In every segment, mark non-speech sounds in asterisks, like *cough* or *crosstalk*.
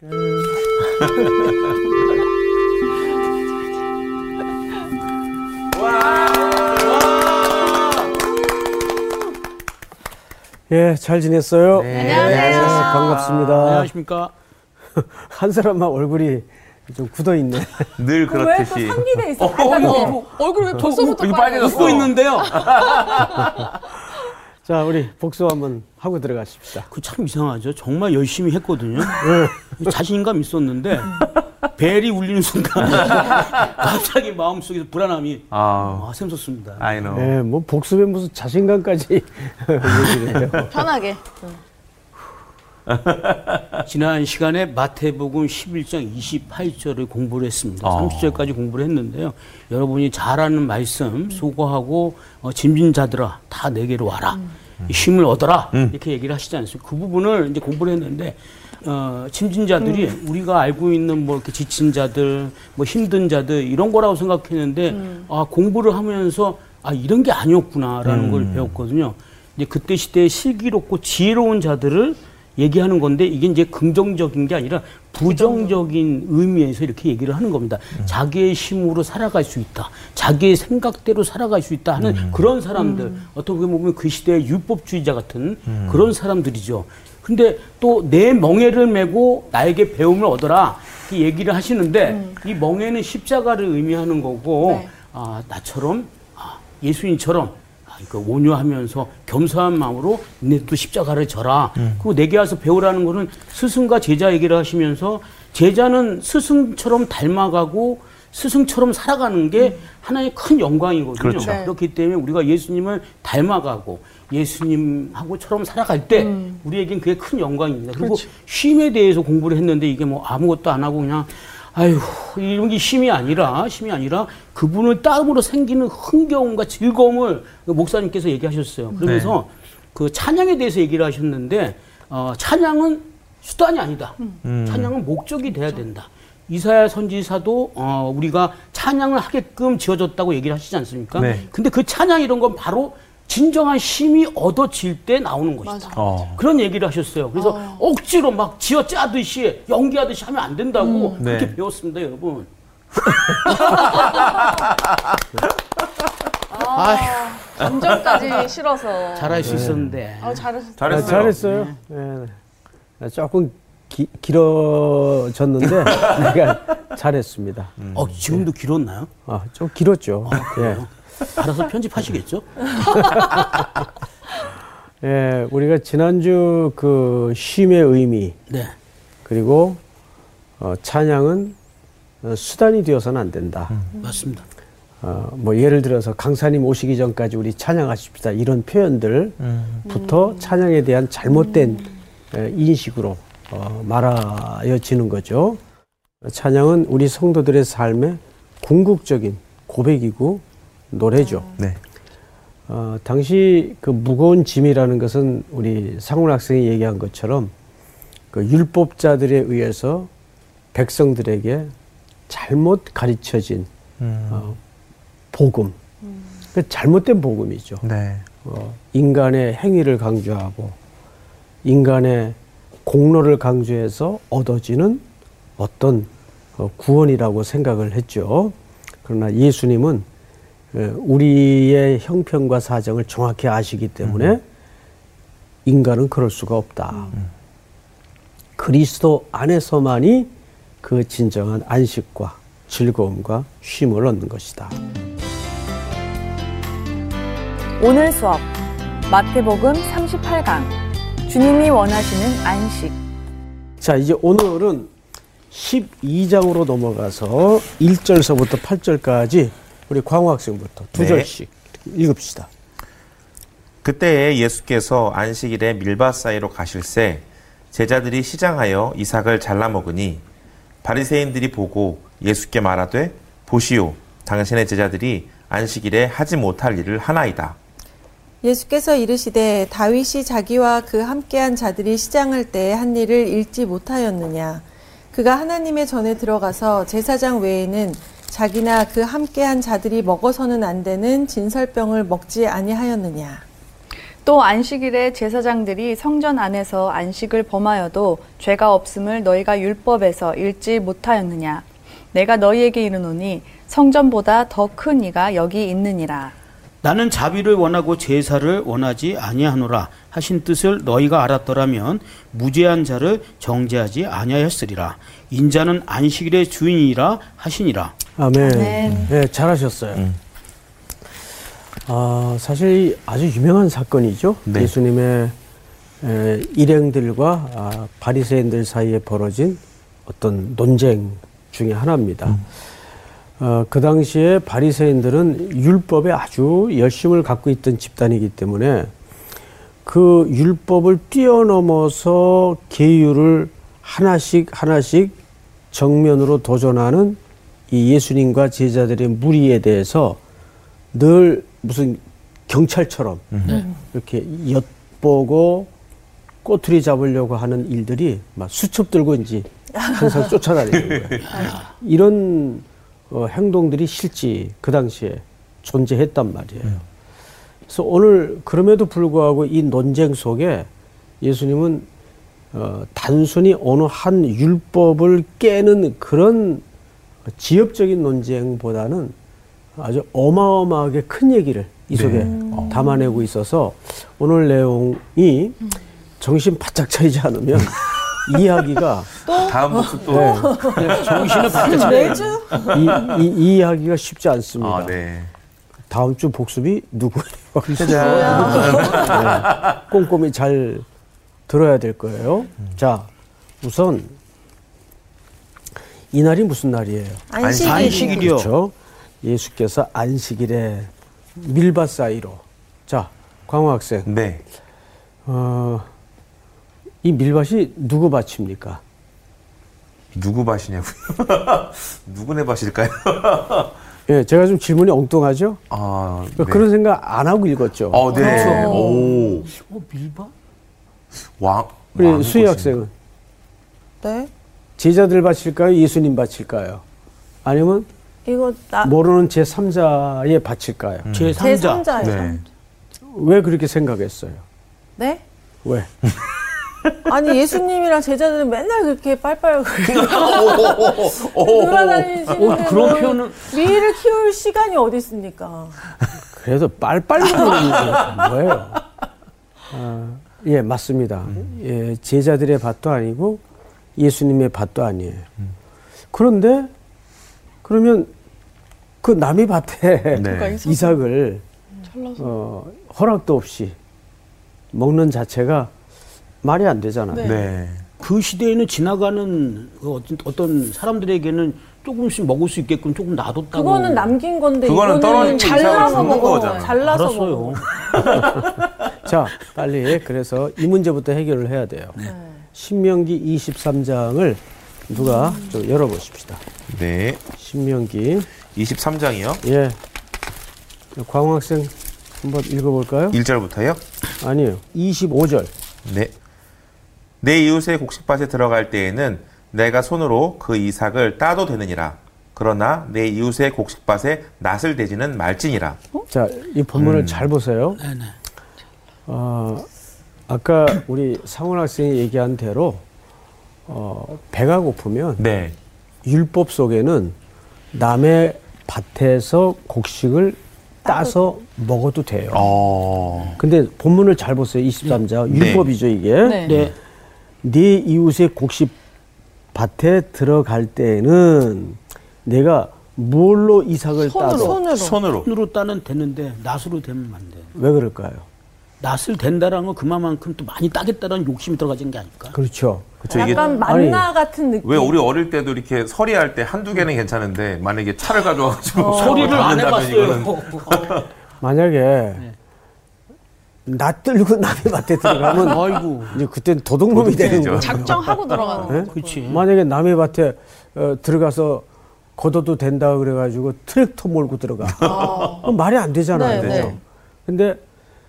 예, 잘 지냈어요? 네. 안녕하세요. 반갑습니다. 안녕하십니까. *laughs* 한 사람만 얼굴이 좀 굳어 있네. *laughs* 늘 왜또 그렇듯이 상기돼 있어? 어, 발가락에? 어, 얼굴 왜 벌써부터 빨개졌어? 빨개졌어. 웃고 있는데요. *laughs* 자, 우리 복수 한번 하고 들어가십시다. 그 참 이상하죠. 정말 열심히 했거든요. 자신감 있었는데 벨이 울리는 순간 *laughs* 갑자기 마음속에서 불안함이 아, 아, 샘솟습니다. I know. 예, 뭐 복수에 무슨 자신감까지 *laughs* 얘기를 해요. 편하게. *laughs* 지난 시간에 마태복음 11장 28절을 공부를 했습니다. 어. 30절까지 공부를 했는데요. 여러분이 잘 아는 말씀 수고하고 어, 짐진 자들아 다 내게로 와라. 힘을 얻어라. 이렇게 얘기를 하시지 않습니까? 그 부분을 이제 공부를 했는데 어, 짐진 자들이 우리가 알고 있는 뭐 이렇게 지친 자들, 뭐 힘든 자들 이런 거라고 생각했는데 아, 공부를 하면서 아, 이런 게 아니었구나라는 걸 배웠거든요. 이제 그때 시대에 슬기롭고 지혜로운 자들을 얘기하는 건데 이게 이제 긍정적인 게 아니라 부정적인 의미에서 이렇게 얘기를 하는 겁니다. 자기의 힘으로 살아갈 수 있다. 자기의 생각대로 살아갈 수 있다 하는 그런 사람들. 어떻게 보면 그 시대의 율법주의자 같은 그런 사람들이죠. 근데 또 내 멍에를 메고 나에게 배움을 얻어라. 이 얘기를 하시는데 이 멍에는 십자가를 의미하는 거고 네. 아, 나처럼 아, 예수님처럼 아, 그 온유하면서 겸손한 마음으로 너도 십자가를 져라. 그리고 내게 와서 배우라는 거는 스승과 제자 얘기를 하시면서 제자는 스승처럼 닮아가고 스승처럼 살아가는 게 하나의 큰 영광이거든요. 그렇죠. 네. 그렇기 때문에 우리가 예수님을 닮아가고 예수님하고처럼 살아갈 때 우리에겐 그게 큰 영광입니다. 그리고 쉼에 대해서 공부를 했는데 이게 뭐 아무것도 안 하고 그냥 아유 이런 게 쉼이 아니라 쉼이 아니라 그분을 따름으로 생기는 흥겨움과 즐거움을 그 목사님께서 얘기하셨어요. 그러면서 그 찬양에 대해서 얘기를 하셨는데 어, 찬양은 수단이 아니다. 찬양은 목적이 돼야 된다. 이사야 선지사도 어, 우리가 찬양을 하게끔 지어졌다고 얘기를 하시지 않습니까? 네. 근데 그 찬양 이런 건 바로 진정한 힘이 얻어질 때 나오는 것이다. 어. 그런 얘기를 하셨어요. 그래서 억지로 막 지어 짜듯이 연기하듯이 하면 안 된다고 그렇게 네. 배웠습니다, 여러분. *laughs* 감정까지 실어서. 잘할 수 있었는데. 아. 아, 잘했어요. 잘했어요. 예. 아, 조금 기, 길어졌는데 *laughs* 내가 잘했습니다. 어, 지금도 길었나요? 아, 좀 길었죠. 예. 알아서 편집하시겠죠? *laughs* 예, 우리가 지난주 그 쉼의 의미 네. 그리고 어, 찬양은 어, 수단이 되어서는 안 된다. 맞습니다. 어, 뭐 예를 들어서 강사님 오시기 전까지 우리 찬양하십시다 이런 표현들부터 찬양에 대한 잘못된 에, 인식으로 어, 말하여지는 거죠. 찬양은 우리 성도들의 삶의 궁극적인 고백이고 노래죠. 네. 어, 당시 그 무거운 짐이라는 것은 우리 상훈 학생이 얘기한 것처럼 그 율법자들에 의해서 백성들에게 잘못 가르쳐진 음. 어, 복음. 그 잘못된 복음이죠. 네. 어, 인간의 행위를 강조하고 인간의 공로를 강조해서 얻어지는 어떤 어, 구원이라고 생각을 했죠. 그러나 예수님은 어, 우리의 형편과 사정을 정확히 아시기 때문에 인간은 그럴 수가 없다. 그리스도 안에서만이 그 진정한 안식과 즐거움과 쉼을 얻는 것이다. 오늘 수업 마태복음 38강 주님이 원하시는 안식 자, 이제 오늘은 12장으로 넘어가서 1절서부터 8절까지 우리 광호 학생부터 두 네. 절씩 읽읍시다. 그때에 예수께서 안식일에 밀밭 사이로 가실새 제자들이 시장하여 이삭을 잘라 먹으니 바리새인들이 보고 예수께 말하되 보시오 당신의 제자들이 안식일에 하지 못할 일을 하나이다. 예수께서 이르시되 다윗이 자기와 그 함께한 자들이 시장할 때 한 일을 읽지 못하였느냐 그가 하나님의 전에 들어가서 제사장 외에는 자기나 그 함께한 자들이 먹어서는 안 되는 진설병을 먹지 아니하였느냐? 또 안식일에 제사장들이 성전 안에서 안식을 범하여도 죄가 없음을 너희가 율법에서 읽지 못하였느냐? 내가 너희에게 이르노니 성전보다 더 큰 이가 여기 있느니라. 나는 자비를 원하고 제사를 원하지 아니하노라 하신 뜻을 너희가 알았더라면 무죄한 자를 정죄하지 아니하였으리라. 인자는 안식일의 주인이라 하시니라 아멘. 아멘. 네, 잘하셨어요. 아, 사실 이 아주 유명한 사건이죠. 네. 예수님의 에, 일행들과 아, 바리새인들 사이에 벌어진 어떤 논쟁 중에 하나입니다. 어, 그 당시에 바리새인들은 율법에 아주 열심을 갖고 있던 집단이기 때문에 그 율법을 뛰어넘어서 계율을 하나씩 하나씩 정면으로 도전하는 이 예수님과 제자들의 무리에 대해서 늘 무슨 경찰처럼 이렇게 엿보고 꼬투리 잡으려고 하는 일들이 막 수첩 들고 이제 항상 *laughs* 쫓아다니는 거예요. 이런 어, 행동들이 실제 그 당시에 존재했단 말이에요. 그래서 오늘 그럼에도 불구하고 이 논쟁 속에 예수님은 어, 단순히 어느 한 율법을 깨는 그런 지엽적인 논쟁보다는 아주 어마어마하게 큰 얘기를 이 속에 담아내고 있어서 오늘 내용이 정신 바짝 차리지 않으면 *laughs* 이야기가 다음 복습 또. 네, 정신을 바짝 차려야 매주 이, 이, 이 이야기가 쉽지 않습니다. 아, 네. 다음 주 복습이 누구예요? *laughs* *laughs* 네, 꼼꼼히 잘 들어야 될 거예요. 자, 우선 이 날이 무슨 날이에요? 안식일. 안식일이요. 그렇죠. 예수께서 안식일에 밀밭 사이로. 자, 광호 학생. 네. 어, 이 밀밭이 누구 밭입니까? 누구 밭이냐고요? *laughs* 누구네 밭일까요? 예, 제가 좀 질문이 엉뚱하죠? 아, 네. 그런 생각 안 하고 읽었죠. 어, 네. 그렇죠. 오. 어 밀바? 왕. 수희. 학생은 네. 제자들 바칠까요? 예수님 바칠까요? 아니면 이거 나 모르는 제 3자에 바칠까요? 제제 3자 3자예요. 네. 왜 그렇게 생각했어요? 네? 왜? *laughs* 아니 예수님이랑 제자들은 맨날 그렇게 빨빨 *laughs* 오. 돌아다니시는데 어, 그런 뭐 표현은- 미를 키울 시간이 어디 있습니까? 그래도 빨빨리 거리는 게 뭐예요? 아, 예, 맞습니다. 예, 제자들의 밭도 아니고 예수님의 밭도 아니에요. 그런데 그러면 그 남의 밭에 네. *laughs* 이삭을 어, 허락도 없이 먹는 자체가 말이 안 되잖아요. 네. 그 시대에는 지나가는 그 어떤, 어떤 사람들에게는 조금씩 먹을 수 있게끔 조금 놔뒀다고. 그거는 남긴 건데 그거는 이거는 잘라서 먹어. 거잖아. 잘라서 알았어요. 먹어. *laughs* 자, 빨리 그래서 이 문제부터 해결을 해야 돼요. 신명기 23장을 누가 좀 열어보십시다. 네. 신명기 23장이요. 예 광호 학생 한번 읽어볼까요? 1절부터요. 아니요 25절 네. 내 이웃의 곡식밭에 들어갈 때에는 내가 손으로 그 이삭을 따도 되느니라. 그러나 내 이웃의 곡식밭에 낫을 대지는 말지니라. 자 이 본문을 잘 보세요. 네네. 어, 아까 우리 상원 학생이 얘기한 대로 어, 배가 고프면 네. 율법 속에는 남의 밭에서 곡식을 따서 먹어도 돼요. 어. 근데 본문을 잘 보세요. 23장 네. 율법이죠 이게. 네. 네. 네 이웃의 곡식 밭에 들어갈 때는 내가 뭘로 이삭을 손으로. 손으로. 손으로. 손으로 따는 되는데 낫으로 되면 안 돼. 왜 그럴까요? 낫을 된다라는 건 그만큼 또 많이 따겠다는 욕심이 들어가진 게 아닐까? 그렇죠. 이게 약간 만나 같은 느낌. 왜 우리 어릴 때도 이렇게 서리할 때 한두 개는 괜찮은데 만약에 차를 가져와가지고 소리를 안 담는다면 해봤어요. 이거는 *laughs* 만약에 낫 들고 남의 밭에 들어가면 *laughs* 아이고. 이제 그땐 도둑놈이 되는. 거예요. 작정하고 들어가는 네? 그렇지. 만약에 남의 밭에 어, 들어가서 걷어도 된다 그래가지고 트랙터 몰고 들어가. 그럼 말이 안 되잖아요. 네, 네. 근데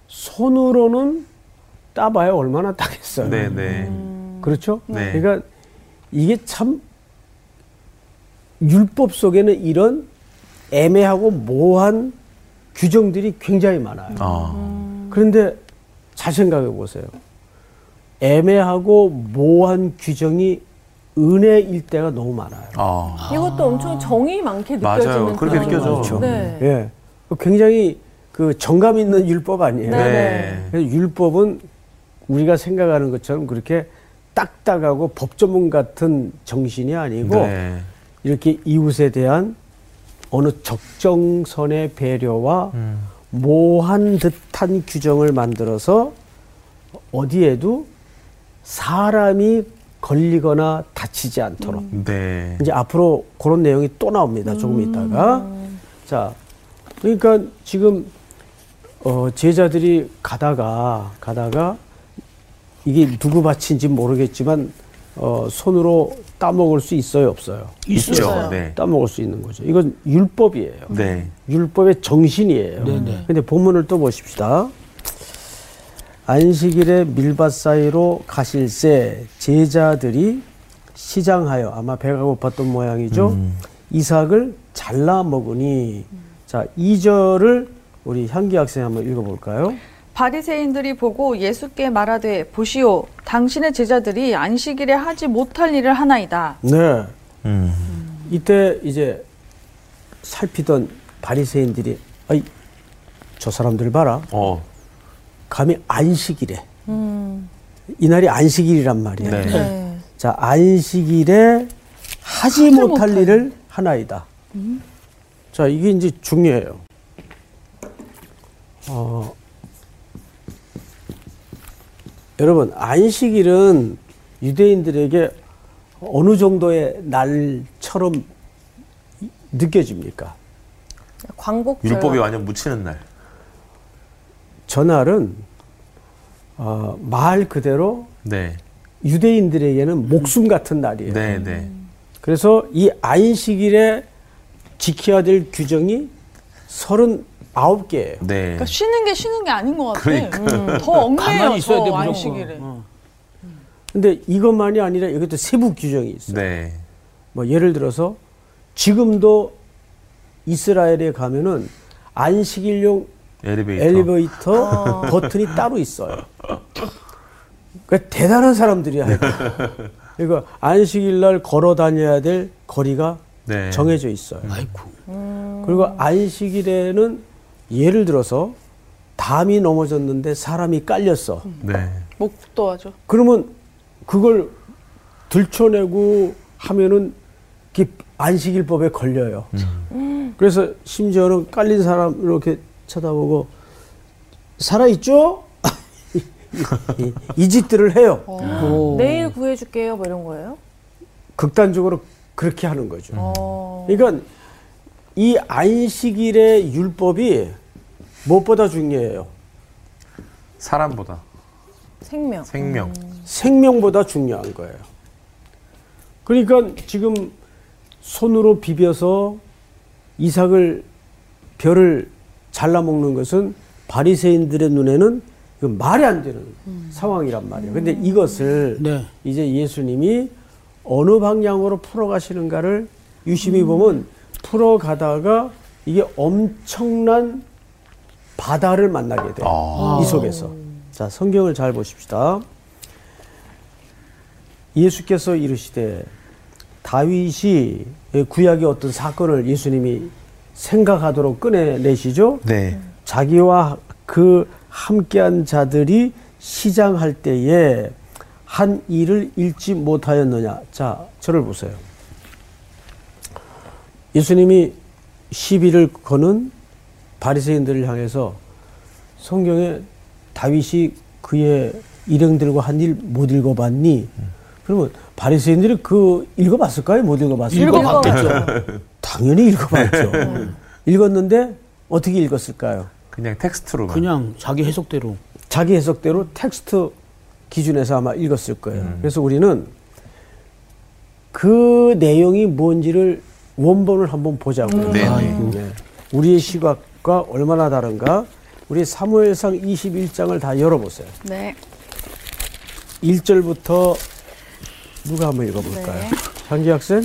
손으로는 따봐야 얼마나 따겠어요. 네, 네. 그렇죠? 네. 그러니까 이게 참 율법 속에는 이런 애매하고 모호한 규정들이 굉장히 많아요. 어. 그런데 잘 생각해 보세요. 애매하고 모호한 규정이 은혜일 때가 너무 많아요. 아, 이것도 엄청 정이 많게 맞아요. 느껴지는 그렇게 그런 느껴져. 거죠. 네. 예. 굉장히 그 정감 있는 율법 아니에요. 네. 그래서 율법은 우리가 생각하는 것처럼 그렇게 딱딱하고 법조문 같은 정신이 아니고 네. 이렇게 이웃에 대한 어느 적정선의 배려와 음. 모한 듯한 규정을 만들어서 어디에도 사람이 걸리거나 다치지 않도록 네. 이제 앞으로 그런 내용이 또 나옵니다. 조금 있다가. 자, 그러니까 지금 어, 제자들이 가다가 가다가 이게 누구 밭인지 모르겠지만 어, 손으로 따먹을 수 있어요, 없어요? 있죠. 네. 따먹을 수 있는 거죠. 이건 율법이에요. 네. 율법의 정신이에요. 네네. 근데 본문을 또 보십시다. 안식일에 밀밭 사이로 가실새 제자들이 시장하여 아마 배가 고팠던 모양이죠. 이삭을 잘라 먹으니 자, 2절을 우리 향기 학생 한번 읽어 볼까요? 바리새인들이 보고 예수께 말하되 보시오 당신의 제자들이 안식일에 하지 못할 일을 하나이다. 네. 음. 이때 이제 살피던 바리새인들이 아이 저 사람들 봐라. 어. 감히 안식일에 음. 이날이 안식일이란 말이에요. 네. 네. 자, 안식일에 하지 못할 일을 하나이다. 자, 이게 이제 중요해요. 어, 여러분, 안식일은 유대인들에게 어느 정도의 날처럼 느껴집니까? 광복절. 율법이 완전 묻히는 날. 전날은 어, 말 그대로 네. 유대인들에게는 목숨 같은 날이에요. 네, 네. 그래서 이 안식일에 지켜야 될 규정이 39개예요. 네. 그러니까 쉬는 게 쉬는 게 아닌 것 같아. 그러니까. 음, *laughs* 더돼 무조건. 안식일에. 어. 근데 이것만이 아니라 여기도 세부 규정이 있어요. 네. 뭐 예를 들어서 지금도 이스라엘에 가면은 안식일용 엘리베이터. 엘리베이터 버튼이 따로 있어요. 그러니까 대단한 사람들이야. 이거. 안식일 날 걸어 다녀야 될 거리가 네. 정해져 있어요. 아이고. 그리고 안식일에는 예를 들어서 담이 넘어졌는데 사람이 깔렸어. 네. 목도 하죠. 그러면 그걸 들춰내고 하면은 안식일법에 걸려요. 그래서 심지어는 깔린 사람 이렇게 쳐다보고 살아있죠? 이, *laughs* 이 짓들을 해요. 오. 내일 구해줄게요. 뭐 이런 거예요? 극단적으로 그렇게 하는 거죠. 어. 그러니까 이 안식일의 율법이 무엇보다 중요해요. 사람보다 생명. 생명. 생명보다 중요한 거예요. 그러니까 지금 손으로 비벼서 이삭을 별을 잘라 먹는 것은 바리새인들의 눈에는 그 말이 안 되는 상황이란 말이에요. 근데 이것을 네. 이제 예수님이 어느 방향으로 풀어가시는가를 유심히 보면 풀어가다가 이게 엄청난 바다를 만나게 돼요. 아. 이 속에서. 자, 성경을 잘 보십시다. 예수께서 이르시되 다윗이 구약의 어떤 사건을 예수님이 생각하도록 꺼내내시죠. 네. 자기와 그 함께한 자들이 시장할 때에 한 일을 잃지 못하였느냐. 자, 저를 보세요. 예수님이 시비를 거는 바리새인들을 향해서 성경에 다윗이 그의 일행들과 한 일 못 읽어봤니? 그러면 바리새인들이 그 읽어봤을까요? 못 읽어봤을까요? 읽어봤겠죠. *laughs* 당연히 읽어봤죠. 읽었는데 어떻게 읽었을까요? 그냥 텍스트로만. 그냥 자기 해석대로. 자기 해석대로 텍스트 기준에서 아마 읽었을 거예요. 그래서 우리는 그 내용이 뭔지를 원본을 한번 보자고요. 네, 아, 네. 네. 우리의 시각과 얼마나 다른가? 우리 사무엘상 21장을 다 열어보세요. 네. 1절부터 누가 한번 읽어볼까요? 네. 장기 학생?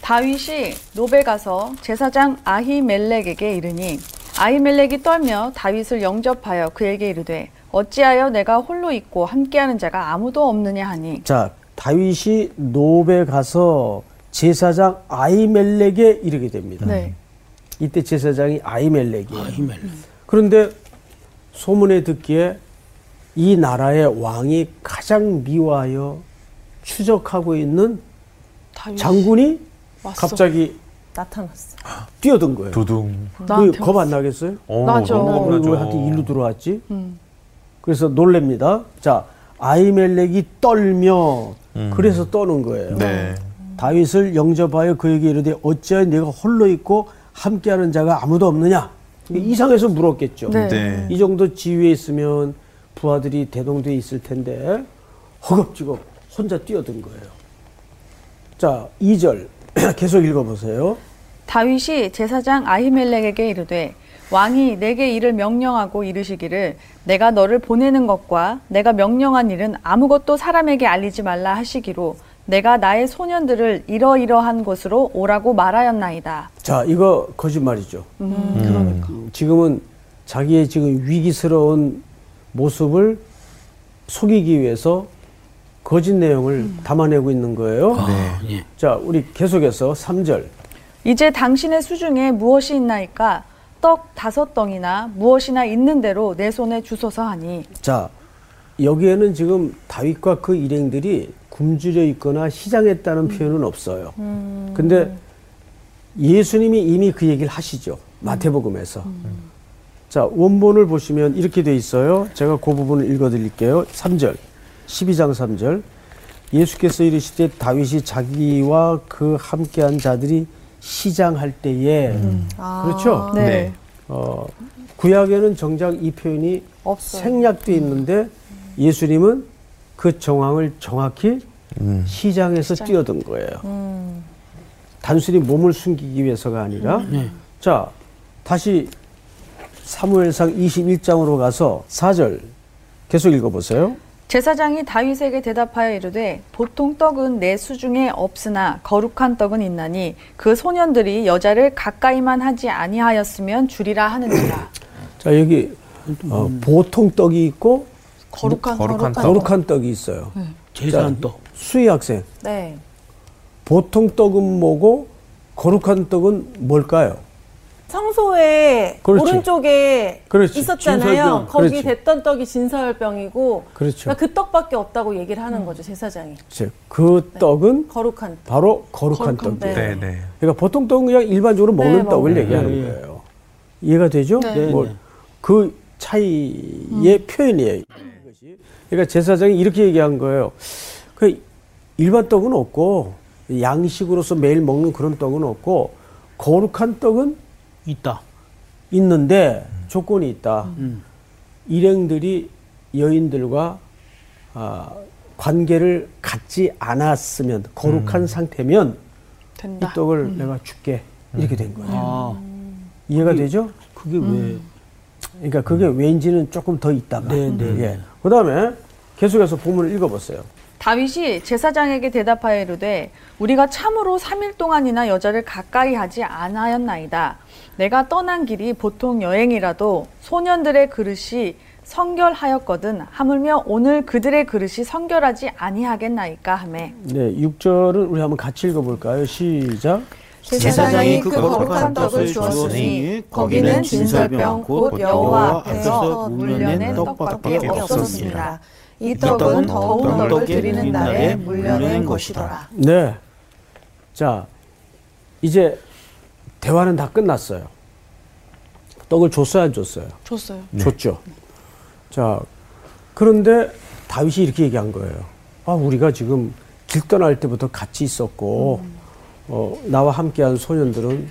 다윗이 노베 가서 제사장 아히멜렉에게 이르니 아히멜렉이 떨며 다윗을 영접하여 그에게 이르되 어찌하여 내가 홀로 있고 함께하는 자가 아무도 없느냐 하니 자, 다윗이 노베 가서 제사장 아이멜렉에 이르게 됩니다. 네. 이때 제사장이 아이멜렉이에요. 아이멜. 그런데 소문에 듣기에 이 나라의 왕이 가장 미워하여 추적하고 있는 장군이 왔어. 갑자기 나타났어. 뛰어든 거예요. 두둥. 나한테 겁안 나겠어요? 어, 나죠. 왜 한테 일로 들어왔지? 음. 그래서 놀랍니다. 자, 아이멜렉이 떨며 음. 그래서 떠는 거예요. 네. 다윗을 영접하여 그에게 이르되 어찌하여 네가 홀로 있고 함께하는 자가 아무도 없느냐? 이상해서 물었겠죠. 네. 네. 이 정도 지위에 있으면 부하들이 대동돼 있을 텐데 허겁지겁 혼자 뛰어든 거예요. 자, 2절 *clears throat* 계속 읽어보세요. 다윗이 제사장 아히멜렉에게 이르되 왕이 내게 이를 명령하고 이르시기를 내가 너를 보내는 것과 내가 명령한 일은 아무것도 사람에게 알리지 말라 하시기로 내가 나의 소년들을 이러이러한 곳으로 오라고 말하였나이다. 자, 이거 거짓말이죠. 음, 음, 지금은 자기의 지금 위기스러운 모습을 속이기 위해서 거짓 내용을 담아내고 있는 거예요. 네. 예. 자, 우리 계속해서 3절. 이제 당신의 수중에 무엇이 있나이까 떡 다섯 덩이나 무엇이나 있는 대로 내 손에 주소서 하니 자, 여기에는 지금 다윗과 그 일행들이 굶주려 있거나 시장했다는 표현은 없어요. 근데 예수님이 이미 그 얘기를 하시죠. 마태복음에서. 자, 원본을 보시면 이렇게 돼 있어요. 제가 그 부분을 읽어 드릴게요. 3절. 12장 3절. 예수께서 이르시되 다윗이 자기와 그 함께한 자들이 시장할 때에 그렇죠? 네. 네. 어, 구약에는 정작 이 표현이 없어요. 생략돼 있는데 예수님은 그 정황을 정확히 음. 시장에서 뛰어든 거예요. 단순히 몸을 숨기기 위해서가 아니라 네. 자 다시 사무엘상 21장으로 가서 4절 계속 읽어보세요. 제사장이 다윗에게 대답하여 이르되 보통 떡은 내 수중에 없으나 거룩한 떡은 있나니 그 소년들이 여자를 가까이만 하지 아니하였으면 주리라 하는지라 *clears throat* 자 여기 어, 보통 떡이 있고 거룩한 거룩한 떡. 거룩한 떡이 있어요. 제사한 떡. 수희 학생 네. 보통 떡은 뭐고 거룩한 떡은 뭘까요? 성소에 그렇지. 오른쪽에 그렇지. 있었잖아요. 진설병. 거기 그렇지. 됐던 떡이 진설병이고 그렇죠. 그러니까 그 떡밖에 없다고 얘기를 하는 거죠 제사장이. 즉, 그 떡은 거룩한 떡. 바로 거룩한, 거룩한 떡이에요. 네, 네. 그러니까 보통 떡은 그냥 일반적으로 먹는 네, 떡을 얘기하는 네, 네. 거예요. 이해가 되죠? 네. 뭐, 네. 그 차이의 표현이에요. 이것이. 그러니까 제사장이 이렇게 얘기한 거예요. 그 일반 떡은 없고 양식으로서 매일 먹는 그런 떡은 없고 거룩한 떡은 있다. 있는데 조건이 있다. 음. 일행들이 여인들과 아, 관계를 갖지 않았으면 거룩한 상태면 이 된다. 떡을 내가 줄게 이렇게 된 거예요. 아, 이해가 되죠? 그게 왜? 그러니까 그게 왠지는 조금 더 있다가. 네, 네, 예. 그다음에 계속해서 본문을 읽어보세요. 다윗이 제사장에게 대답하여 이르되 우리가 참으로 3일 동안이나 여자를 가까이 하지 않하였나이다. 내가 떠난 길이 보통 여행이라도 소년들의 그릇이 성결하였거든 하물며 오늘 그들의 그릇이 성결하지 아니하겠나이까 하매 네, 6절을 우리 한번 같이 읽어 볼까요? 시작. 제사장이 그 거룩한 떡을 주었으니 거기는 진설병 곧 여호와 앞에서 물려낸 떡밖에 없었습니다. 이 떡은 더운 떡을 드리는 날에 물려낸 것이더라. 네. 자, 이제 대화는 다 끝났어요. 떡을 줬어요, 안 줬어요? 줬어요. 줬죠. 자, 그런데 다윗이 이렇게 얘기한 거예요. 아, 우리가 지금 길 떠날 때부터 같이 있었고, 어, 나와 함께한 소년들은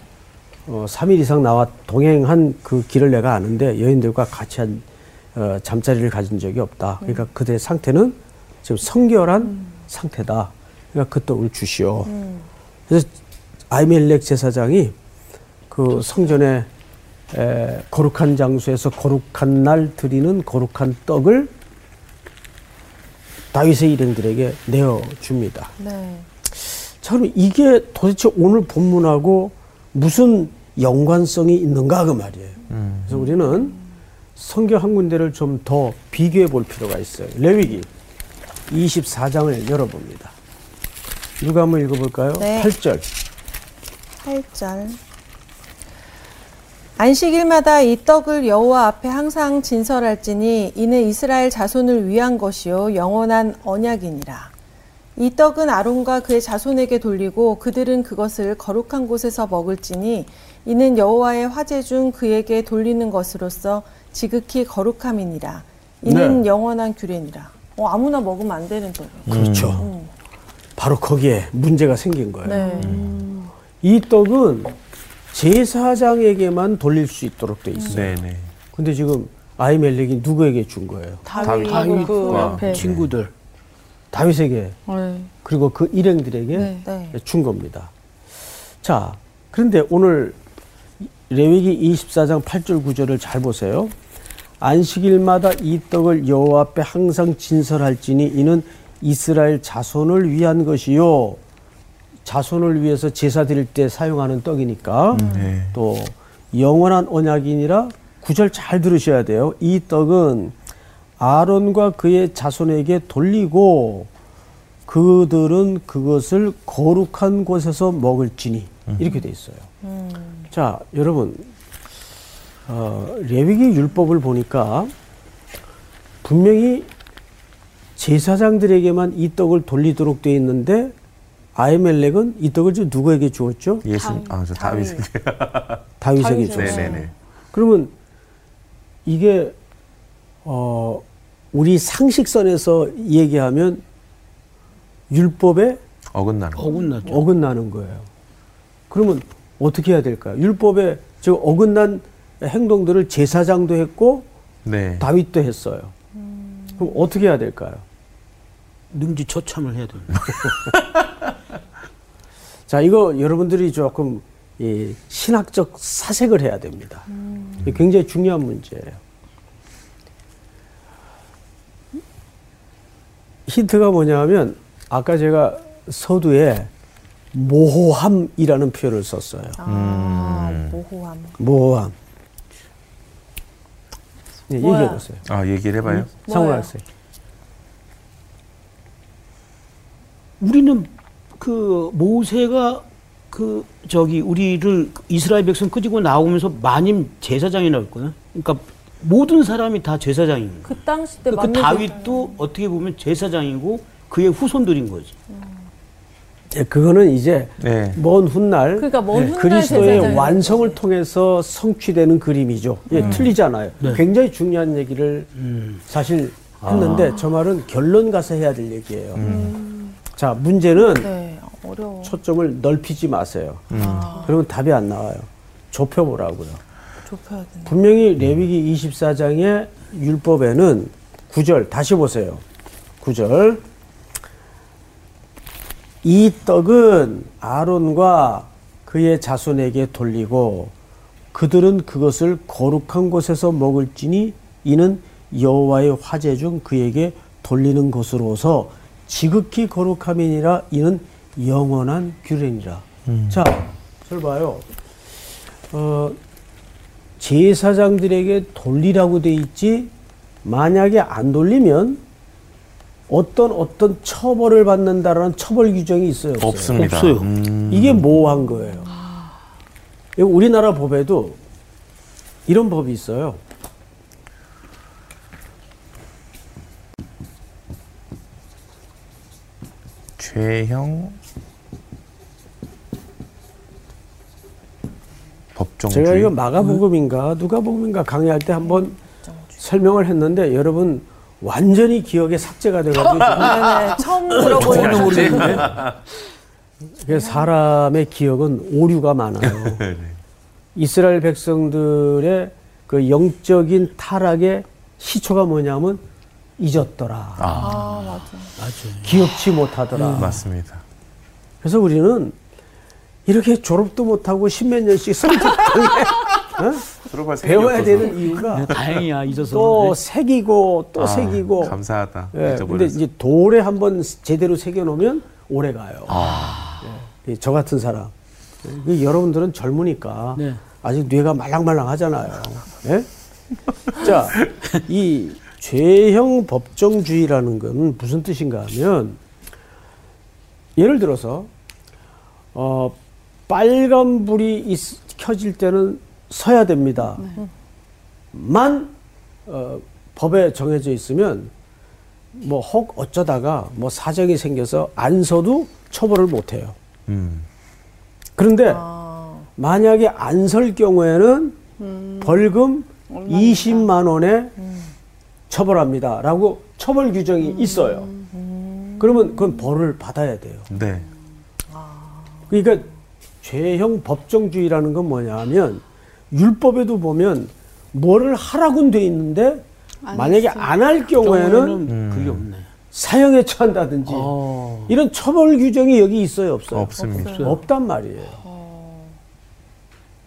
어, 3일 이상 나와 동행한 그 길을 내가 아는데 여인들과 같이 한 어, 잠자리를 가진 적이 없다. 그러니까 그들의 상태는 지금 성결한 상태다. 그러니까 그 떡을 주시오. 그래서 아이멜렉 제사장이 그 성전에 에, 거룩한 장소에서 거룩한 날 드리는 거룩한 떡을 다윗의 일행들에게 내어 줍니다. 네. 자, 그럼 이게 도대체 오늘 본문하고 무슨 연관성이 있는가 그 말이에요. 그래서 우리는 성경 한 군데를 좀 더 비교해 볼 필요가 있어요. 레위기 24장을 열어봅니다. 누가 한번 읽어볼까요? 네. 8절. 8절. 안식일마다 이 떡을 여호와 앞에 항상 진설할지니 이는 이스라엘 자손을 위한 것이요 영원한 언약이니라. 이 떡은 아론과 그의 자손에게 돌리고 그들은 그것을 거룩한 곳에서 먹을지니 이는 여호와의 화제 중 그에게 돌리는 것으로서 지극히 거룩함이니라. 이는 네. 영원한 규례니라. 어, 아무나 먹으면 안 되는 떡이에요. 그렇죠. 음. 바로 거기에 문제가 생긴 거예요. 네. 이 떡은 제사장에게만 돌릴 수 있도록 돼 있어요. 네 네. 근데 지금 아이멜렉이 누구에게 준 거예요? 다윗하고 그 다윗과 옆에 친구들. 다윗에게 네. 그리고 그 일행들에게 네. 네. 준 겁니다. 자, 그런데 오늘 레위기 24장 8절 9절을 잘 보세요. 안식일마다 이 떡을 여호와 앞에 항상 진설할지니 이는 이스라엘 자손을 위한 것이요. 자손을 위해서 제사 드릴 때 사용하는 떡이니까 네. 또 영원한 언약이니라 구절 잘 들으셔야 돼요. 이 떡은 아론과 그의 자손에게 돌리고 그들은 그것을 거룩한 곳에서 먹을지니 이렇게 돼 있어요. 자, 여러분 어, 레위기 율법을 보니까 분명히 제사장들에게만 이 떡을 돌리도록 돼 있는데 아이멜렉은 이 떡을 좀 누구에게 주었죠? 예수 아저 다윗. *laughs* 다윗에게 다윗에게. 주었어요. 네네네. 그러면 이게 어 우리 상식선에서 얘기하면 율법에 어긋나는. 거. 어긋나죠. 어긋나는 거예요. 그러면 어떻게 해야 될까요? 율법에 저 어긋난 행동들을 제사장도 했고 네. 다윗도 했어요. 그럼 어떻게 해야 될까요? 능지처참을 해야 됩니다. *laughs* 자, 이거 여러분들이 조금 이 신학적 사색을 해야 됩니다. 이게 굉장히 중요한 문제예요. 힌트가 뭐냐면 아까 제가 서두에 모호함이라는 표현을 썼어요. 아, 음. 모호함. 모호함. 네, 뭐야? 얘기해 보세요. 아 얘기를 해봐요. 상훈 뭐예요? 학생. 우리는 그 모세가 그 저기 우리를 이스라엘 백성 끄지고 나오면서 마님 제사장이 나왔거든. 그러니까 모든 사람이 다 제사장인 거야. 그 당시 때 그 다윗도 어떻게 보면 제사장이고 그의 후손들인 거지. 예, 그거는 이제 네. 먼 훗날 그러니까 먼 예, 훗날 그리스도의 완성을. 통해서 성취되는 그림이죠. 예, 틀리잖아요. 네. 굉장히 중요한 얘기를 음. 사실 했는데 저 말은 결론 가서 해야 될 얘기예요. 음. 자, 문제는 네, 어려워. 초점을 넓히지 마세요. 아, 그러면 답이 안 나와요. 좁혀보라고요. 좁혀야 되네. 분명히 레위기 24장의 율법에는 9절 다시 보세요. 9절 이 떡은 아론과 그의 자손에게 돌리고 그들은 그것을 거룩한 곳에서 먹을지니 이는 여호와의 화제 중 그에게 돌리는 것으로서 지극히 거룩함이니라 이는 영원한 규례니라. 자, 잘 봐요. 어, 제사장들에게 돌리라고 돼 있지 만약에 안 돌리면 어떤 어떤 처벌을 받는다라는 처벌 규정이 있어요 없어요? 없습니다. 없어요. 음. 이게 모호한 거예요. 우리나라 법에도 이런 법이 있어요. 죄형 법정 제가. 이거 마가복음인가 누가복음인가 강의할 때 한번 설명을 했는데 여러분 완전히 기억에 삭제가 돼가지고 지금 *laughs* 네, 네, 처음 들어보는 모르겠는데. 사람의 기억은 오류가 많아요. *laughs* 네. 이스라엘 백성들의 그 영적인 타락의 시초가 뭐냐면 잊었더라. 아, 맞아. 맞아요. 기억지 못하더라. 맞습니다. 그래서 우리는 이렇게 졸업도 못하고 십몇 년씩 생각이 *laughs* 배워야 없어서. 되는 이유가 다행이야 잊어서. 또 네. 새기고 또 아, 새기고. 감사하다. 예, 근데 잊어버렸어. 이제 돌에 한번 제대로 새겨놓으면 오래 가요. 아. 예, 저 같은 사람. 예, 그 여러분들은 젊으니까 네. 아직 뇌가 말랑말랑하잖아요. 예? 자, 이 죄형 법정주의라는 건 무슨 뜻인가 하면 예를 들어서 어 빨간 불이 있- 켜질 때는 서야 됩니다. 만 어, 법에 정해져 있으면 뭐 혹 어쩌다가 뭐 사정이 생겨서 안 서도 처벌을 못 해요. 음. 그런데 아, 만약에 안 설 경우에는 벌금 20만 원에 처벌합니다라고 처벌 규정이 있어요. 그러면 그건 벌을 받아야 돼요. 네. 그러니까 죄형 법정주의라는 건 뭐냐면 율법에도 보면 뭐를 하라고는 돼 있는데 만약에 안 할 경우에는 그게 없네. 사형에 처한다든지 어. 이런 처벌 규정이 여기 있어요, 없어요? 없습니다. 없단 말이에요.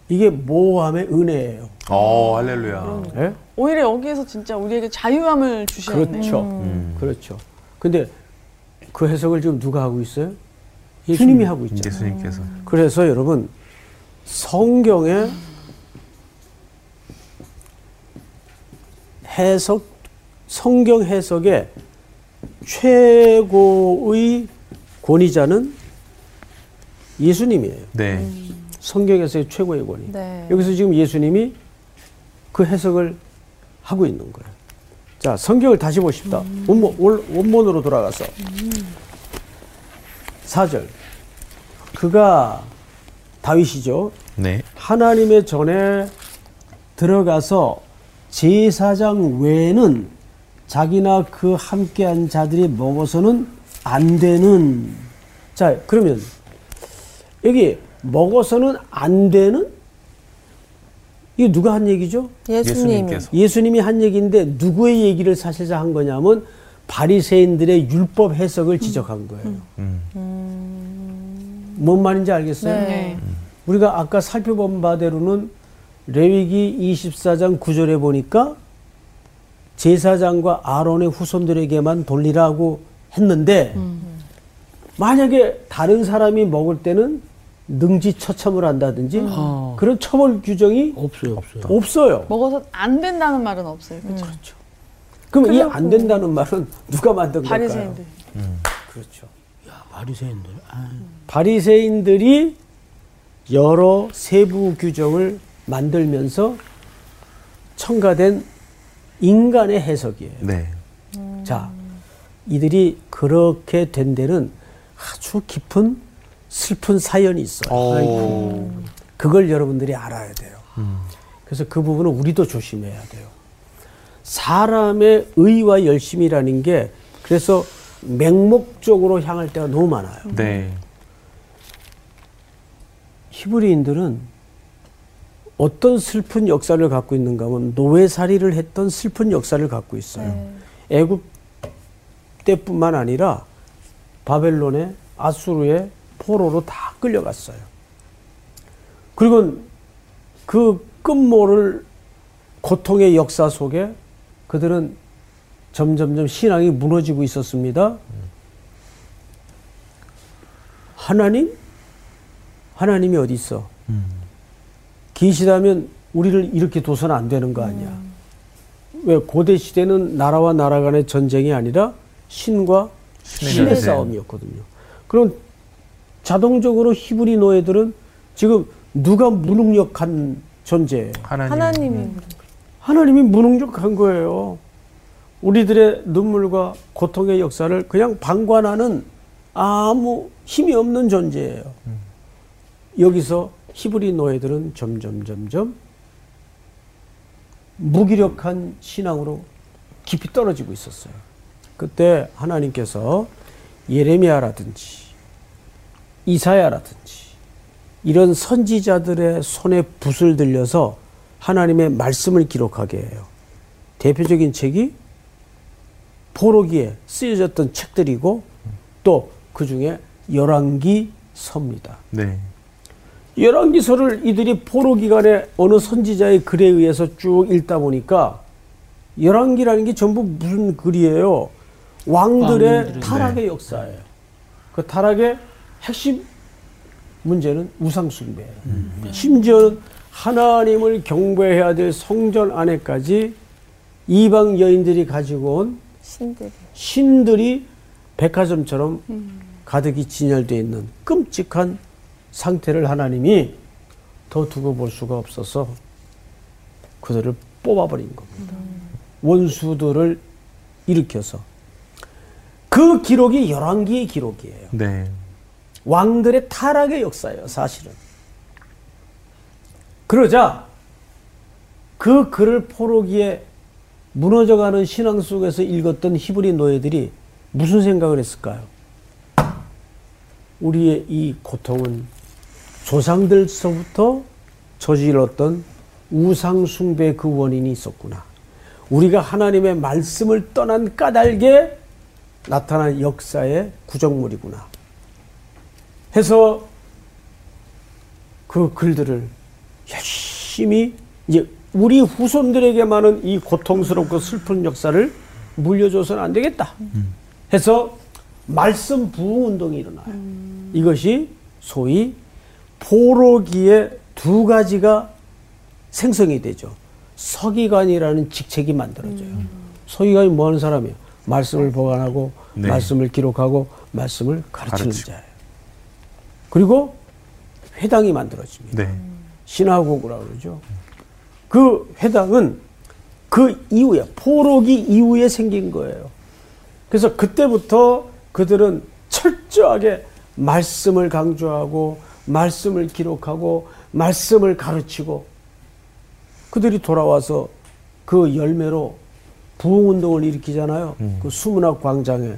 이게 모함의 은혜예요. 어, 할렐루야. 예? 오히려 여기에서 진짜 우리에게 자유함을 주시네. 그렇죠. 음. 그렇죠. 근데 그 해석을 지금 누가 하고 있어요? 예수님이 하고 있죠. 예수님께서. 그래서 여러분 성경의 해석 성경 해석의 최고의 권위자는 예수님이에요. 네. 성경 해석의 최고의 권위. 네. 여기서 지금 예수님이 그 해석을 하고 있는 거예요. 자, 성경을 다시 보십시다. 원본, 원- 원본으로 돌아가서. 4절. 그가 다윗이죠. 네. 하나님의 전에 들어가서 제사장 외에는 자기나 그 함께한 자들이 먹어서는 안 되는. 자, 그러면 여기 먹어서는 안 되는? 이게 누가 한 얘기죠? 예수님이. 예수님이 한 얘기인데 누구의 얘기를 사실상 한 거냐면 바리새인들의 율법 해석을 지적한 거예요. 뭔 말인지 알겠어요? 네. 우리가 아까 살펴본 바대로는 레위기 24장 9절에 보니까 제사장과 아론의 후손들에게만 돌리라고 했는데 만약에 다른 사람이 먹을 때는 능지 처참을 한다든지 아. 그런 처벌 규정이 없어요, 없어요. 없어요. 먹어서 안 된다는 말은 없어요. 그렇죠. 그럼 이 안 된다는 말은 누가 만든 걸까요? 바리새인들. 그렇죠. 야, 바리새인들. 아, 바리새인들이 여러 세부 규정을 만들면서 첨가된 인간의 해석이에요. 네. 자, 이들이 그렇게 된 데는 아주 깊은 슬픈 사연이 있어요. 오. 그걸 여러분들이 알아야 돼요. 그래서 그 부분은 우리도 조심해야 돼요. 사람의 의와 열심이라는 게 그래서 맹목적으로 향할 때가 너무 많아요. 네. 히브리인들은 어떤 슬픈 역사를 갖고 있는가 하면 노예살이를 했던 슬픈 역사를 갖고 있어요. 애굽 때뿐만 아니라 바벨론의 아수르의 포로로 다 끌려갔어요. 그리고 그 끝모를 고통의 역사 속에 그들은 점점점 신앙이 무너지고 있었습니다. 하나님? 하나님이 어디 있어? 계시다면 우리를 이렇게 둬서는 안 되는 거 아니야. 왜 고대 시대는 나라와 나라 간의 전쟁이 아니라 신과 신의. 싸움이었거든요. 그럼 자동적으로 히브리 노예들은 지금 누가 무능력한 존재예요. 하나님. 하나님이 하나님이 무능력한 거예요. 우리들의 눈물과 고통의 역사를 그냥 방관하는 아무 힘이 없는 존재예요. 여기서 히브리 노예들은 점점 점점 무기력한 신앙으로 깊이 떨어지고 있었어요. 그때 하나님께서 예레미야라든지 이사야라든지 이런 선지자들의 손에 붓을 들려서 하나님의 말씀을 기록하게 해요. 대표적인 책이 포로기에 쓰여졌던 책들이고 또 그 중에 열왕기 서입니다. 네. 열왕기서를 이들이 포로 기간에 어느 선지자의 글에 의해서 쭉 읽다 보니까 열왕기라는 게 전부 무슨 글이에요? 왕들의 왕들의, 타락의 역사예요. 그 타락의 핵심 문제는 우상 숭배예요. 심지어는 하나님을 경배해야 될 성전 안에까지 이방 여인들이 가지고 온 신들이. 신들이 백화점처럼 가득히 진열되어 있는 끔찍한 상태를 하나님이 더 두고 볼 수가 없어서 그들을 뽑아버린 겁니다. 원수들을 일으켜서 그 기록이 열왕기의 기록이에요. 네. 왕들의 타락의 역사예요, 사실은. 그러자 그 글을 포로기에 무너져가는 신앙 속에서 읽었던 히브리 노예들이 무슨 생각을 했을까요? 우리의 이 고통은 조상들서부터 저질렀던 우상숭배 그 원인이 있었구나. 우리가 하나님의 말씀을 떠난 까닭에 나타난 역사의 구정물이구나. 해서 그 글들을 열심히 이제 우리 후손들에게만은 이 고통스럽고 슬픈 역사를 물려줘서는 안 되겠다. 해서 말씀 부흥 운동이 일어나요. 이것이 소위 포로기의 두 가지가 생성이 되죠. 서기관이라는 직책이 만들어져요. 서기관이 뭐 하는 사람이에요? 말씀을 보관하고 네. 말씀을 기록하고 말씀을 가르치는 가르치고. 자예요. 그리고 회당이 만들어집니다. 네. 신화고구라고 그러죠. 그 회당은 그 이후에 포로기 이후에 생긴 거예요. 그래서 그때부터 그들은 철저하게 말씀을 강조하고 말씀을 기록하고 말씀을 가르치고 그들이 돌아와서 그 열매로 부흥 운동을 일으키잖아요. 그 수문학 광장에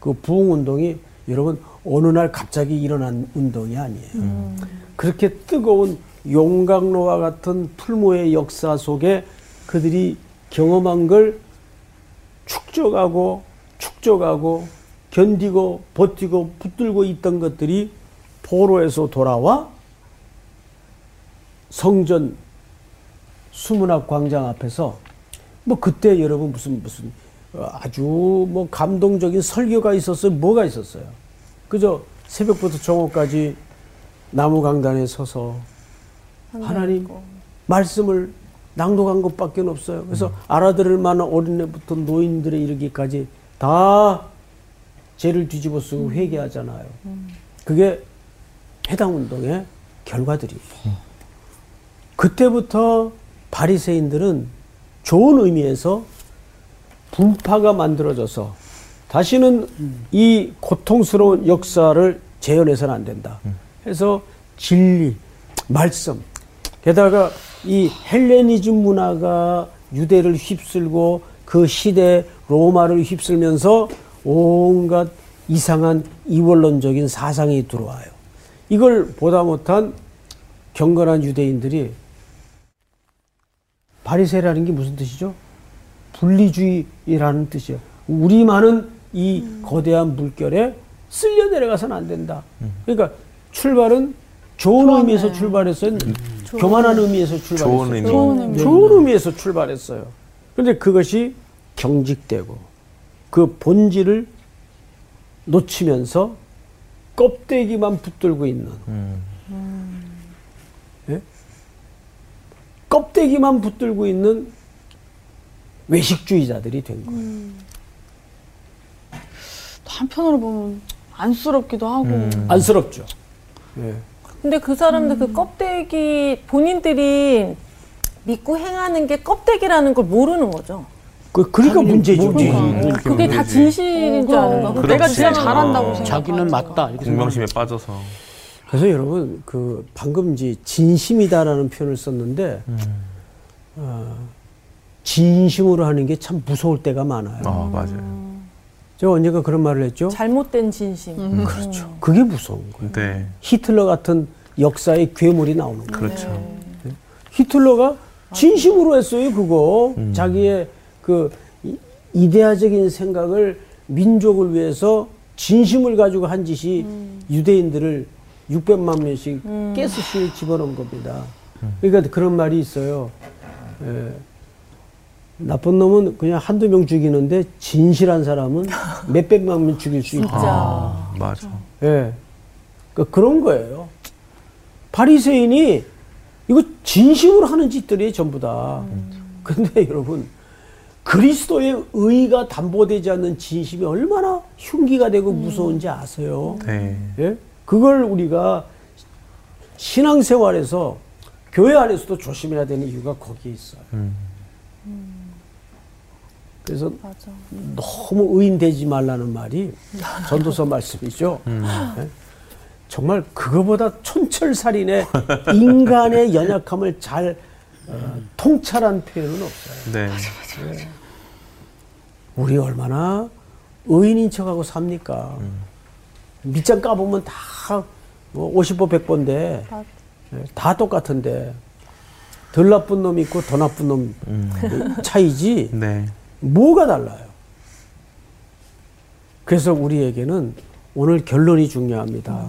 그 부흥 운동이 여러분 어느 날 갑자기 일어난 운동이 아니에요. 그렇게 뜨거운 용광로와 같은 풀모의 역사 속에 그들이 경험한 걸 축적하고 축적하고 견디고 버티고 붙들고 있던 것들이 포로에서 돌아와 성전 수문학 광장 앞에서 뭐 그때 여러분 무슨 무슨 어, 아주 뭐 감동적인 설교가 있었어요. 뭐가 있었어요. 그저 새벽부터 정오까지 나무 강단에 서서 하나님 말씀을 낭독한 것밖에 없어요. 그래서 알아들을 만한 어린애부터 노인들에 이르기까지 다 죄를 뒤집어 쓰고 회개하잖아요. 그게 해당 운동의 결과들이에요. 그때부터 바리새인들은 좋은 의미에서 분파가 만들어져서 다시는 이 고통스러운 역사를 재현해서는 안 된다. 해서 진리, 말씀, 게다가 이 헬레니즘 문화가 유대를 휩쓸고 그 시대 로마를 휩쓸면서 온갖 이상한 이원론적인 사상이 들어와요. 이걸 보다 못한 경건한 유대인들이 바리새라는 게 무슨 뜻이죠? 분리주의라는 뜻이에요. 우리만은 이 거대한 물결에 쓸려 내려가서는 안 된다. 그러니까 출발은 좋은 의미에서 출발했어요. 교만한 의미에서 출발했어요. 좋은 의미. 좋은 의미. 좋은 의미에서 출발했어요. 그런데 그것이 경직되고 그 본질을 놓치면서 껍데기만 붙들고 있는 예? 껍데기만 붙들고 있는 외식주의자들이 된 거예요. 또 한편으로 보면 안쓰럽기도 하고. 안쓰럽죠. 예. 근데 그 사람들 그 껍데기 본인들이 믿고 행하는 게 껍데기라는 걸 모르는 거죠. 그 그러니까 문제죠. 그러니까. 그게 다 진실인 줄 아는 거. 내가 진짜 그렇지. 잘한다고 어. 생각. 자기는 맞다 이렇게 공명심에 빠져서. 그래서 여러분 그 방금 이제 진심이다라는 표현을 썼는데 어, 진심으로 하는 게 참 무서울 때가 많아요. 아, 맞아요. 제가 언젠가 그런 말을 했죠. 잘못된 진심. 그렇죠. 그게 무서운 거예요. 네. 히틀러 같은 역사의 괴물이 나오는 거예요. 그렇죠. 히틀러가 진심으로 했어요, 그거. 자기의 그 이- 이데아적인 생각을 민족을 위해서 진심을 가지고 한 짓이 유대인들을 600만 명씩 가스실에 집어넣은 겁니다. 그러니까 그런 말이 있어요. 예. 나쁜 놈은 그냥 한두 명 죽이는데 진실한 사람은 *laughs* 몇백만 명 죽일 수 있다. 아, 맞아. 예. 그 그런 거예요. 바리새인이 이거 진심으로 하는 짓들이에요, 전부 다. 근데 *laughs* 여러분, 그리스도의 의가 담보되지 않는 진심이 얼마나 흉기가 되고 무서운지 아세요? 네. 예? 그걸 우리가 신앙생활에서 교회 안에서도 조심해야 되는 이유가 거기에 있어요. 그래서 너무 의인되지 말라는 말이 전도서 말씀이죠. 예? 정말 그거보다 촌철살인의 인간의 연약함을 잘 어, 통찰한 표현은 없어요. 네. 우리 얼마나 의인인 척하고 삽니까? 밑장 까보면 다 뭐 50보 100보인데 다 똑같은데 덜 나쁜 놈 있고 더 나쁜 놈 차이지 네. 뭐가 달라요? 그래서 우리에게는 오늘 결론이 중요합니다.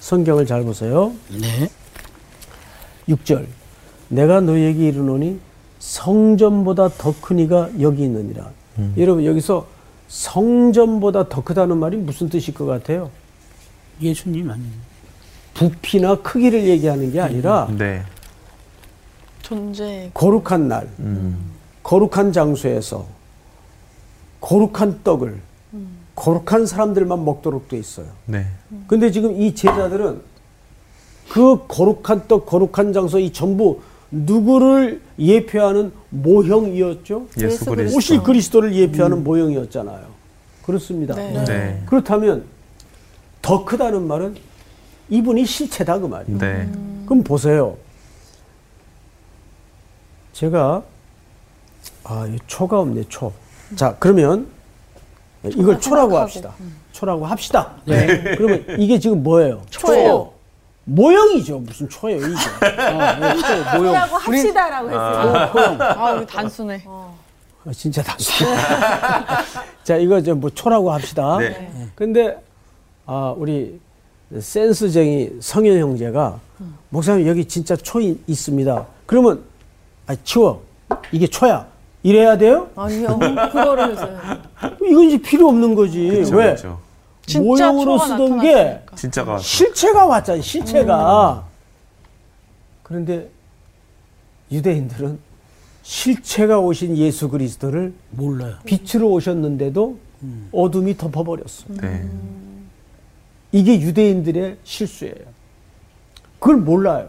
성경을 잘 보세요. 네. 6절. 내가 너에게 이르노니 성전보다 더 큰 이가 여기 있느니라. 여러분 여기서 성전보다 더 크다는 말이 무슨 뜻일 것 같아요? 예수님 아니에요. 부피나 크기를 얘기하는 게 아니라 네. 존재. 거룩한 날, 거룩한 장소에서 거룩한 떡을 거룩한 사람들만 먹도록 돼 있어요. 네. 근데 지금 이 제자들은 그 거룩한 떡, 거룩한 장소 이 전부 누구를 예표하는 모형이었죠? 예수 그리스도. 오실 그리스도를 예표하는 모형이었잖아요. 그렇습니다. 네. 네. 그렇다면 더 크다는 말은 이분이 실체다 그 말이에요. 네. 그럼 보세요. 제가 아, 이 초가 없네, 초. 자, 그러면 이걸 초라고 생각하고. 합시다. 초라고 합시다. 그러면 이게 지금 뭐예요? 초예요. 모형이죠. 무슨 초예요, 이게. *laughs* 아, 예, 초, 모형. 라고 합시다라고 했어요. 모형. 아, 우리 단순해. 아, 진짜 단순. *laughs* 자, 이거 좀뭐 초라고 합시다. 네. 근데 아, 우리 센스쟁이 성현 형제가 목사님 여기 진짜 초 이- 있습니다. 그러면 아, 치워. 이게 초야. 이래야 돼요? 아니요. 그거를 해서요. 이건 이제 필요 없는 거지. 그렇죠, 왜? 진짜 모형으로 쓰던 게. 진짜가. 실체가 왔잖아. 실체가. 그런데 유대인들은 실체가 오신 예수 그리스도를 몰라요. 빛으로 오셨는데도 어둠이 덮어버렸어. 네. 이게 유대인들의 실수예요. 그걸 몰라요.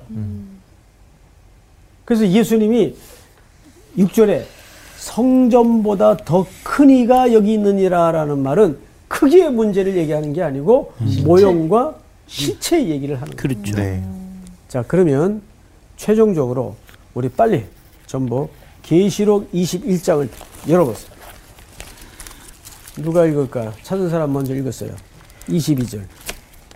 그래서 예수님이 6절에 성전보다 더 큰 이가 여기 있느니라라는 말은 크기의 문제를 얘기하는 게 아니고 모형과 실체 얘기를 하는 거예요. 그렇죠. 네. 자, 그러면 최종적으로 우리 빨리 전부 계시록 21장을 열어보세요. 누가 읽을까요? 찾은 사람 먼저 읽었어요. 22절.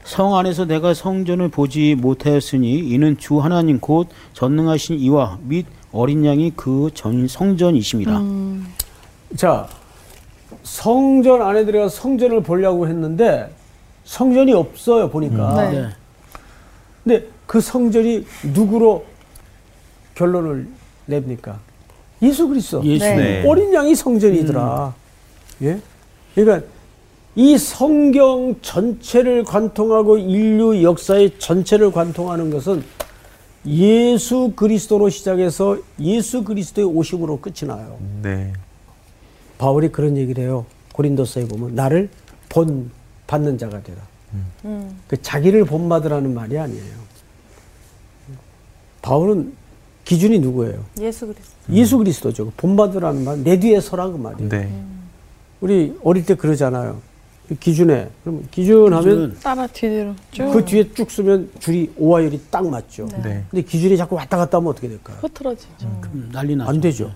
성 안에서 내가 성전을 보지 못하였으니 이는 주 하나님 곧 전능하신 이와 및 어린 양이 그 전 성전이심이라. 자, 성전 안에 들어가 성전을 보려고 했는데 성전이 없어요, 보니까. 네. 네. 근데 그 성전이 누구로 결론을 냅니까? 예수 그리스도. 예수. 네. 네. 어린 양이 성전이더라. 예? 그러니까 이 성경 전체를 관통하고 인류 역사의 전체를 관통하는 것은 예수 그리스도로 시작해서 예수 그리스도의 오심으로 끝이 나요. 네. 바울이 그런 얘기를 해요. 고린도서에 보면 나를 본 받는 자가 되라. 그 자기를 본받으라는 말이 아니에요. 바울은 기준이 누구예요? 예수 그리스도. 예수 그리스도죠. 그 본받으라는 말, 내 뒤에 서라 그 말이에요. 네. 우리 어릴 때 그러잖아요. 그 기준에 그럼 기준하면 기준. 따라 뒤로 쭉. 그 뒤에 쭉 쓰면 줄이 오화열이 딱 맞죠. 네. 근데 기준이 자꾸 왔다 갔다 하면 어떻게 될까요? 흐트러지죠. 음, 난리 나죠. 안 되죠.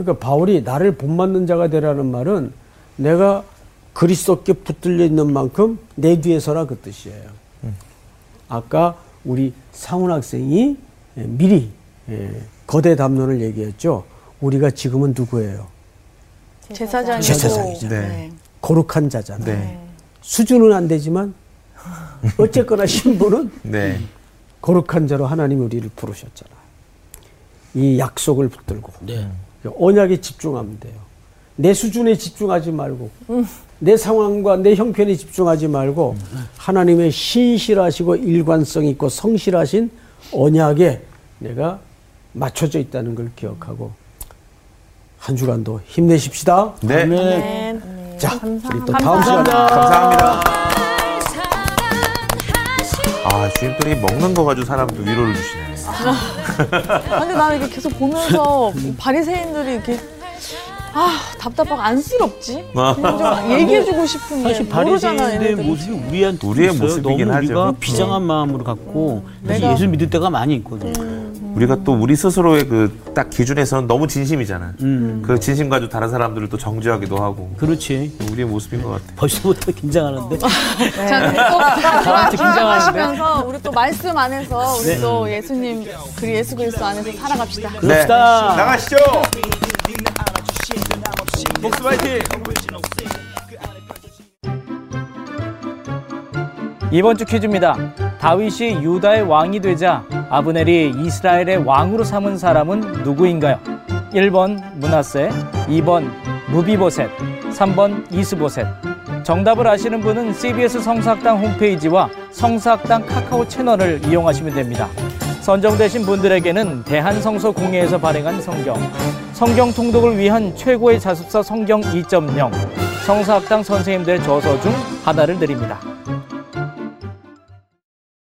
그러니까 바울이 나를 본받는 자가 되라는 말은 내가 그리스도께 붙들려 있는 만큼 내 뒤에 서라 그 뜻이에요. 아까 우리 상훈 학생이 예, 미리 예, 거대 담론을 얘기했죠. 우리가 지금은 누구예요? 제사장이고 제사장이죠. 네. 거룩한 자잖아요. 네. 수준은 안 되지만 어쨌거나 신분은 *laughs* 네. 거룩한 자로 하나님이 우리를 부르셨잖아요. 이 약속을 붙들고 네. 언약에 집중하면 돼요. 내 수준에 집중하지 말고 내 상황과 내 형편에 집중하지 말고 하나님의 신실하시고 일관성 있고 성실하신 언약에 내가 맞춰져 있다는 걸 기억하고 한 주간도 힘내십시다. 네. 네. 자, 우리 또 다음 시간에 감사합니다. 아, 주임들이 먹는 거 가지고 사람도 위로를 주시네. 아, 근데 나는 이렇게 계속 보면서 이 바리새인들이 이렇게 아 답답하고 안쓰럽지. 아. 좀 얘기해주고 싶은데 사실 모르잖아 바리새인들의 얘네들이. 모습이 우리한테 우리의 있어요. 모습이긴 너무 하죠. 우리가 비장한 마음으로 갖고 사실 내가- 예수 믿을 때가 많이 있거든. 우리가 또 우리 스스로의 그 딱 기준에서는 너무 진심이잖아. 음. 그 진심 가지고 다른 사람들을 또 정죄하기도 하고. 그렇지. 우리의 모습인 것 같아. 벌써부터 긴장하는데. 자, 또 *laughs* 저한테 긴장하시네. 하시면서 우리 또 말씀 안에서 우리 네. 또 예수님 그리 예수 그리스도 안에서 살아갑시다. 그럽시다. 나가시죠. 복수 파이팅. 이번 주 퀴즈입니다. 다윗이 유다의 왕이 되자 아브넬이 이스라엘의 왕으로 삼은 사람은 누구인가요? 1번 문하세, 2번 무비보셋, 3번 이스보셋. 정답을 아시는 분은 CBS 성사학당 홈페이지와 성사학당 카카오 채널을 이용하시면 됩니다. 선정되신 분들에게는 대한성서공회에서 발행한 성경, 성경 통독을 위한 최고의 자습서 성경 2.0, 성사학당 선생님들의 저서 중 하나를 드립니다.